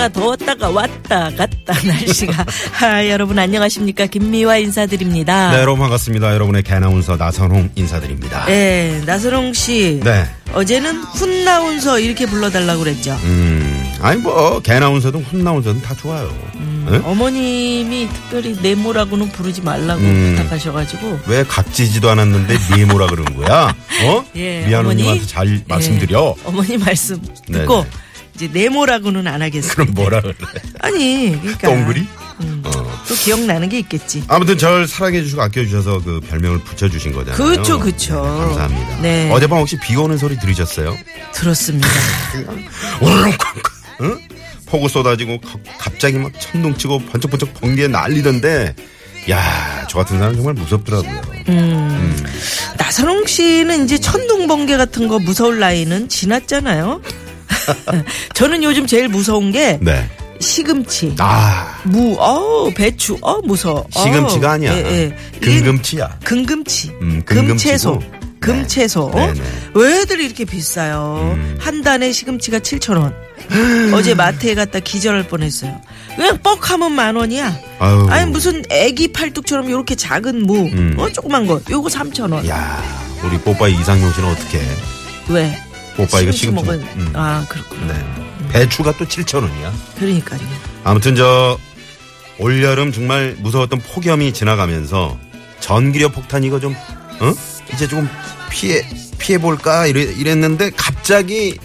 추웠다가 더웠다가 왔다 갔다 날씨가. 아, 여러분 안녕하십니까. 김미화 인사드립니다. 네 여러분 반갑습니다 여러분의 개나운서 나선홍 인사드립니다 네, 나서롱 씨. 네. 어제는 훈나운서 이렇게 불러달라고 그랬죠. 음 아니 뭐 개나운서든 혼나운서든 다 좋아요 네? 어머님이 특별히 네모라고는 부르지 말라고 음. 부탁하셔가지고. 왜 각지지도 않았는데 네모라 그러는 거야 어? 예, 미아노님한테 어머니. 잘 말씀드려 예, 어머니 말씀 네네. 이제 네모라고는 안 하겠습니다. 그럼 뭐라 그래 아니, 그러니까. 동그리? 음, 어. 또 기억나는 게 있겠지. 아무튼 절 사랑해 주시고 아껴 주셔서 그 별명을 붙여 주신 거잖아요. 그쵸, 그쵸. 네, 감사합니다. 네. 어젯밤 혹시 비 오는 소리 들으셨어요? 들었습니다. 울렁쾅쾅. 응? 폭우 쏟아지고 가- 갑자기 막 천둥 치고 번쩍번쩍 번개 날리던데 야, 저 같은 사람 정말 무섭더라고요. 음. 나선홍 씨는 이제 천둥 번개 같은 거 무서울 나이는 지났잖아요. 저는 요즘 제일 무서운 게 네. 시금치, 아, 무, 어 배추, 어 무서워. 어, 시금치가 아니야. 예, 예. 금금치야. 금금치, 음, 금채소, 금금치고. 금채소. 네. 어? 네네. 왜들 이렇게 비싸요? 음. 한 단에 시금치가 7천 원. 어제 마트에 갔다 기절할 뻔했어요. 그냥 뻑하면 만 원이야. 아유. 아니 무슨 애기 팔뚝처럼 이렇게 작은 무, 음. 어 조그만 거, 요거 3천 원. 야, 우리 뽀빠이 이상용 씨는 어떻게 해? 왜? 뽀빠이가 시금치 시금치. 먹은 음. 아 그렇구나. 네. 배추가 또 7,000원이야. 그러니까요. 아무튼 저 올여름 정말 무서웠던 폭염이 지나가면서 전기력 폭탄 이거 좀 어? 이제 조금 피해 피해 볼까 이래, 이랬는데 갑자기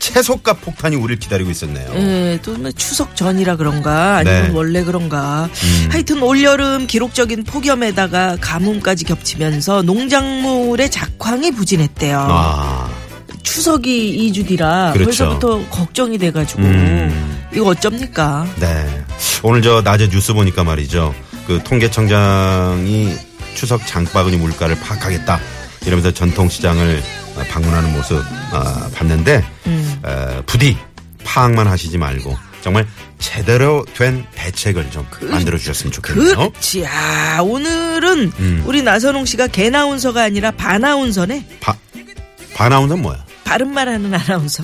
채소값 폭탄이 우리를 기다리고 있었네요. 예, 또뭐 추석 전이라 그런가 아니면 네. 원래 그런가. 음. 하여튼 올여름 기록적인 폭염에다가 가뭄까지 겹치면서 농작물의 작황이 부진했대요. 아, 추석이 2주 뒤라 그렇죠. 벌써부터 걱정이 돼가지고 음. 이거 어쩝니까? 네. 오늘 저 낮에 뉴스 보니까 말이죠. 그 통계청장이 추석 장바구니 물가를 파악하겠다 이러면서 전통시장을 어, 방문하는 모습 어, 봤는데 음. 어, 부디 파악만 하시지 말고 정말 제대로 된 대책을 좀 만들어 주셨으면 좋겠네요. 그렇지. 아, 오늘은 음. 우리 나선홍 씨가 개나운서가 아니라 바나운서네. 바, 바나운서는 뭐야? 바른말 하는 아나운서.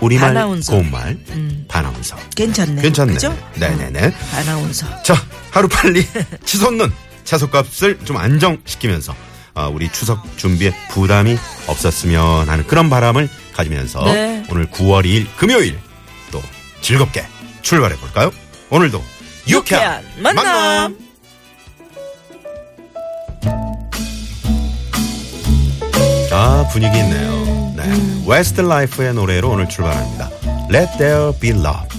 우리말, 바나운서. 고운말, 음. 바나운서. 괜찮네. 괜찮네. 그죠? 네네네. 음, 바나운서. 자, 하루빨리 치솟는 채소값을 좀 안정시키면서 어, 우리 추석 준비에 부담이 없었으면 하는 그런 바람을 가지면서 네. 오늘 9월 2일 금요일 또 즐겁게 출발해 볼까요? 오늘도 유쾌한, 유쾌한 만남. 아 분위기 있네요. 네, 웨스트 라이프의 노래로 오늘 출발합니다. Let there be love.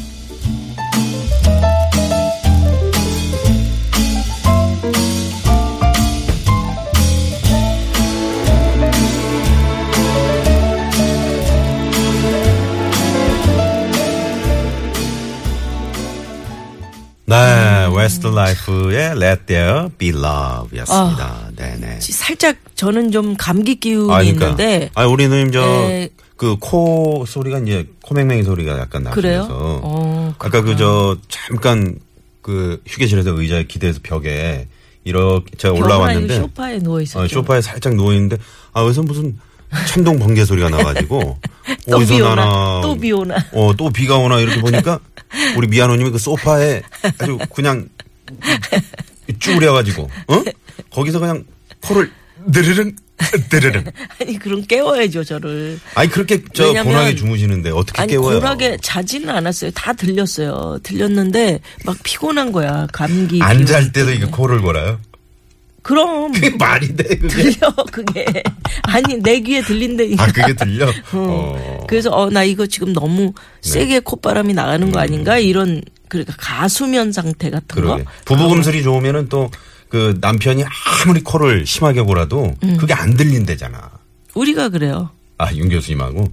웨스트 라이프의 Let There Be Love였습니다. 네네. 살짝 저는 좀 감기 기운이 아, 그러니까. 있는데 아, 우리 누님 저, 네. 그코 소리가 이제 코맹맹이 소리가 약간? 나면서 어, 아까 그 저 잠깐 그 휴게실에서 의자에 기대서 벽에 이렇게 제가 올라왔는데 소파에 누워 있었죠. 어, 소파에 살짝 누워 있는데 아 여기서 무슨 천둥 번개 소리가 나가지고 또 어디서 비 오나, 나나 또 비 오나. 어또 비가 오나 이렇게 보니까 우리 미아노님이 그 소파에 아주 그냥 쭈그려가지고 어 거기서 그냥 코를 드르릉 드르릉 아니 그럼 깨워야죠 저를. 아니 그렇게 저 왜냐면- 고나게 주무시는데 어떻게 아니 깨워요? 고락에 자지는 않았어요. 다 들렸어요. 들렸는데 막 피곤한 거야. 감기. 안잘 기운 때도 때문에. 이거 코를 골아요? 그럼 그게 말이 돼 그게? 들려 그게. 아니 내 귀에 들린다니까. 아 그게 들려? 어. 네. 그래서 어 나 이거 지금 너무 세게 콧바람이 나가는 거 아닌가 이런 그러니까 가수면 상태 같은 그러게. 거. 부부 금슬이 좋으면은 또 그 남편이 아무리 코를 심하게 골아도 음. 그게 안 들린대잖아. 우리가 그래요. 아, 윤 교수님하고.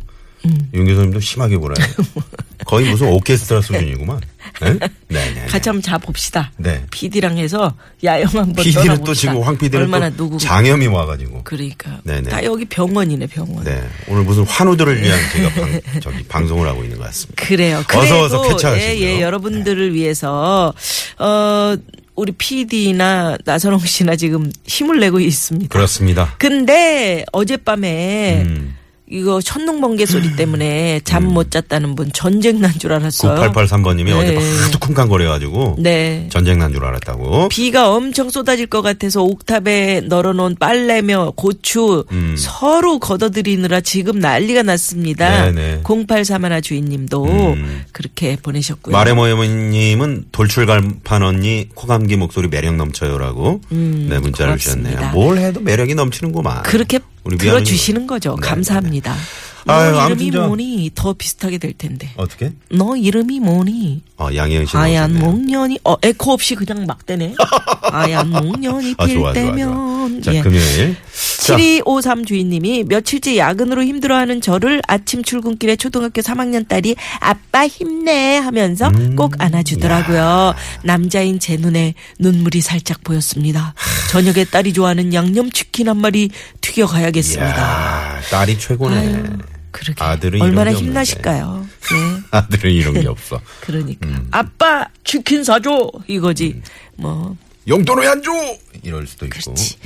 윤 교수님도 심하게 굴어요. 거의 무슨 오케스트라 수준이구만. 네? 네, 네. 같이 한번 자봅시다. 네. PD랑 해서 야영 한번 PD는 또. 지금 황 PD는 얼마나 또 누구 장염이 와가지고. 그러니까 네네. 다 여기 병원이네 병원. 네. 오늘 무슨 환우들을 위한 제가 방, 저기 방송을 하고 있는 것 같습니다. 그래요. 어서 어서 쾌차하시고요. 네. 예, 예, 여러분들을 위해서 어 우리 PD나 나선홍 씨나 지금 힘을 내고 있습니다. 그렇습니다. 근데 어젯밤에 음. 이거 천둥번개 소리 때문에 잠 못 잤다는 분 전쟁 난 줄 알았어요. 9883번님이 어제 네. 하도 쿵쾅거려가지고 네. 전쟁 난 줄 알았다고. 비가 엄청 쏟아질 것 같아서 옥탑에 널어놓은 빨래며 고추 음. 서로 걷어들이느라 지금 난리가 났습니다. 네네. 0831 주인님도 음. 그렇게 보내셨고요. 마레모에모님은 돌출간판 언니 코감기 목소리 매력 넘쳐요라고 네 문자를 음, 고맙습니다. 주셨네요. 뭘 해도 매력이 넘치는구만. 그렇게 우리 들어주시는 거죠. 네, 감사합니다. 네. 너 아유, 아무튼 이름이 저- 뭐니? 더 비슷하게 될 텐데. 어떻게? 너 이름이 뭐니? 어 양혜은 씨 나오셨네요. 목련이 어 에코 없이 그냥 막 되네. 하얀 목련이 아, 필 좋아, 좋아, 때면 좋아. 자, 예. 금요일. 자, 7253 주인님이 며칠째 야근으로 힘들어하는 저를 아침 출근길에 초등학교 3학년 딸이 아빠 힘내 하면서 음. 꼭 안아주더라고요. 남자인 제 눈에 눈물이 살짝 보였습니다. 저녁에 딸이 좋아하는 양념치킨 한 마리 튀겨가야겠습니다. 야, 딸이 최고네. 아유, 그러게. 아들은 얼마나 힘나실까요? 예. 아들은 이런 게 없어. 그러니까. 음. 아빠 치킨 사줘 이거지. 뭐 용돈 왜 안 줘? 이럴 수도 있고. 그렇지.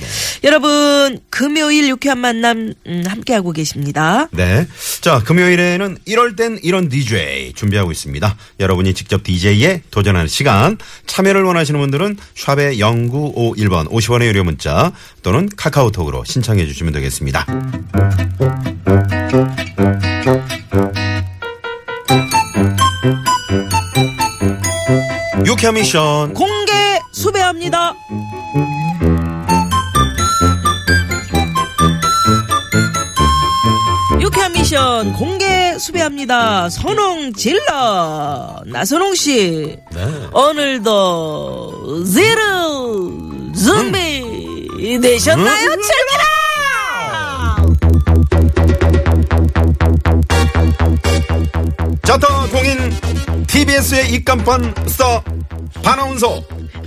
여러분 금요일 유쾌한 만남 음, 함께하고 계십니다. 네. 자, 금요일에는 이럴 땐 이런 DJ 준비하고 있습니다. 여러분이 직접 DJ에 도전하는 시간. 참여를 원하시는 분들은 샵의 0951번 50원의 유료 문자 또는 카카오톡으로 신청해 주시면 되겠습니다. 유쾌한 미션. 공개 수배합니다. 유쾌한 미션 공개 수배합니다. 선홍 질러 나선홍 씨 네. 오늘도 제로 준비 되셨나요? 즐겨라! 자타 공인 TBS의 입간판 스타 반아운서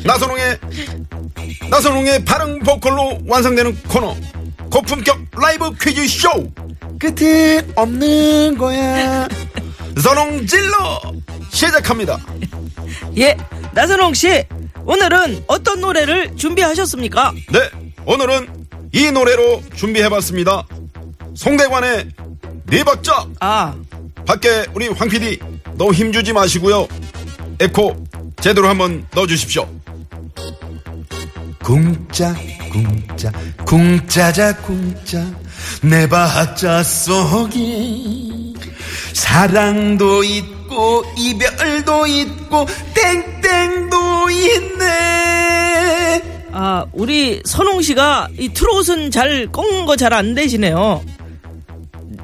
나선홍의 나선홍의 발음 보컬로 완성되는 코너. 고품격 라이브 퀴즈 쇼. 끝이 없는 거야. 선홍 질러! 시작합니다. 예, 나선홍 씨 오늘은 어떤 노래를 준비하셨습니까? 네 오늘은 이 노래로 준비해봤습니다. 송대관의 네 박자 아, 밖에 우리 황 PD 너무 힘주지 마시고요. 에코 제대로 한번 넣어주십시오. 궁짜 궁짜 궁짜자 궁짜 내 박자 속에 사랑도 있고 이별도 있고 땡땡도 있네. 아, 우리 선홍 씨가 이 트롯은 잘 꺾는 거 잘 안 되시네요.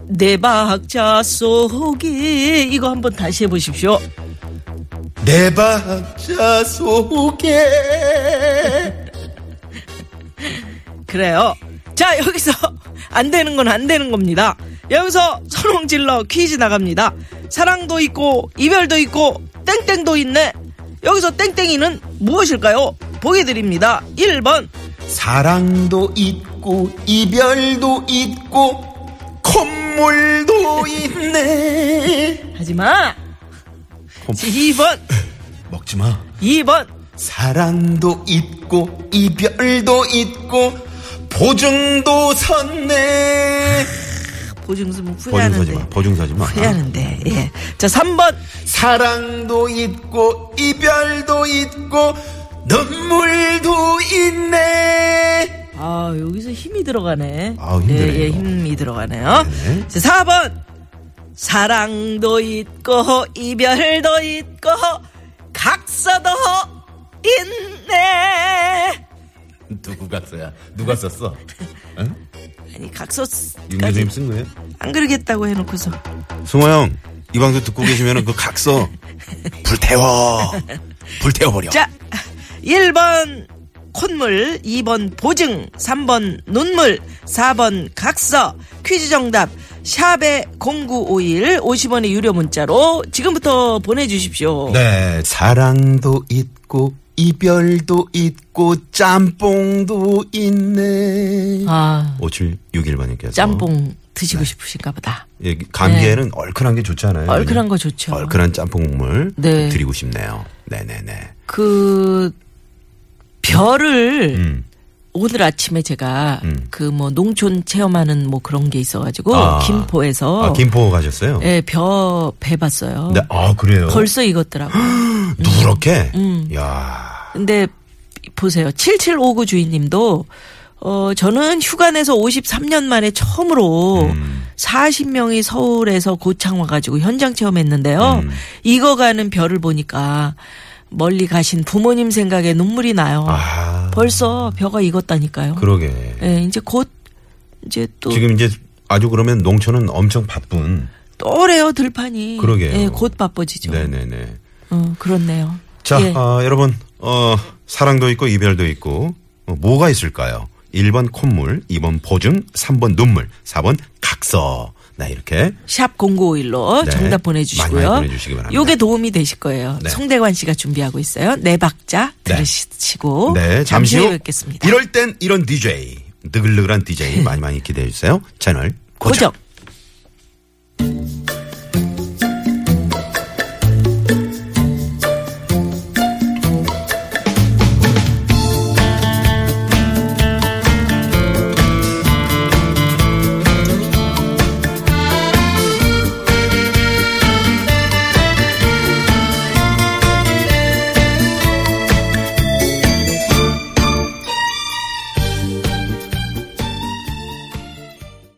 내 박자 속에 이거 한번 다시 해보십시오. 내 박자 속에 그래요. 자, 여기서 안 되는 건 안 되는 겁니다. 여기서 선홍 질러 퀴즈 나갑니다. 사랑도 있고, 이별도 있고, 땡땡도 있네. 여기서 땡땡이는 무엇일까요? 보기 드립니다. 1번, 사랑도 있고 이별도 있고 콧물도 있네 하지 마. 2번, 먹지 마 2번, 사랑도 있고 이별도 있고 보증도 섰네 보증서면 보증 서지 후회하는데. 마 보증 서지 마 후회하는데, 예. 자, 3번, 사랑도 있고 이별도 있고 눈물도 있네 아, 여기서 힘이 들어가네. 아우, 힘드네요. 예, 예, 힘이 들어가네요. 네. 자, 4번. 사랑도 있고, 이별도 있고, 각서도 있네. 누구가 써야 누가 썼어 아니, 각서, 윤 교수님 쓴 거예요? 안 그러겠다고 해놓고서. 승호 형, 이 방송 듣고 계시면 그 각서 불태워. 불태워버려. 자, 1번 콧물, 2번 보증, 3번 눈물, 4번 각서. 퀴즈 정답 샵에 0951 50원의 유료 문자로 지금부터 보내주십시오. 네, 사랑도 있고 이별도 있고 짬뽕도 있네. 아, 5761번님께서 짬뽕 드시고 싶으신가 보다. 예, 감기에는 얼큰한 게 좋잖아요. 네. 얼큰한 거 좋죠. 얼큰한 짬뽕 국물 네. 드리고 싶네요. 네네네. 그, 별을 음. 오늘 아침에 제가 음. 그뭐 농촌 체험하는 뭐 그런 게 있어가지고 아. 김포에서 아, 김포 가셨어요? 예, 벼 배봤어요. 네, 아, 그래요? 벌써 익었더라고. 누렇게? 음. 야 근데 보세요. 7759 주인님도 어 저는 휴가 내서 53년 만에 처음으로 음. 40명이 서울에서 고창 와가지고 현장 체험했는데요. 음. 익어가는 별을 보니까 멀리 가신 부모님 생각에 눈물이 나요. 아. 벌써 벼가 익었다니까요. 그러게. 예, 이제 곧 이제 또 지금 이제 아주 그러면 농촌은 엄청 바쁜. 또래요 들판이. 그러게요. 예, 곧 바빠지죠. 네네네. 어, 그렇네요. 자, 예. 아, 여러분, 어, 사랑도 있고 이별도 있고, 어, 뭐가 있을까요? 1번 콧물, 2번 보증, 3번 눈물, 4번 각서. 네, 이렇게. 샵 0951로 네. 정답 보내주시고요. 많이 보내주시기 바랍니다. 요게 도움이 되실 거예요. 네. 송대관 씨가 준비하고 있어요. 네 박자 네. 들으시고 네, 잠시 후. 뵙겠습니다. 이럴 땐 이런 DJ. 느글느글한 DJ 많이 많이 기대해 주세요. 채널 고정. 고정.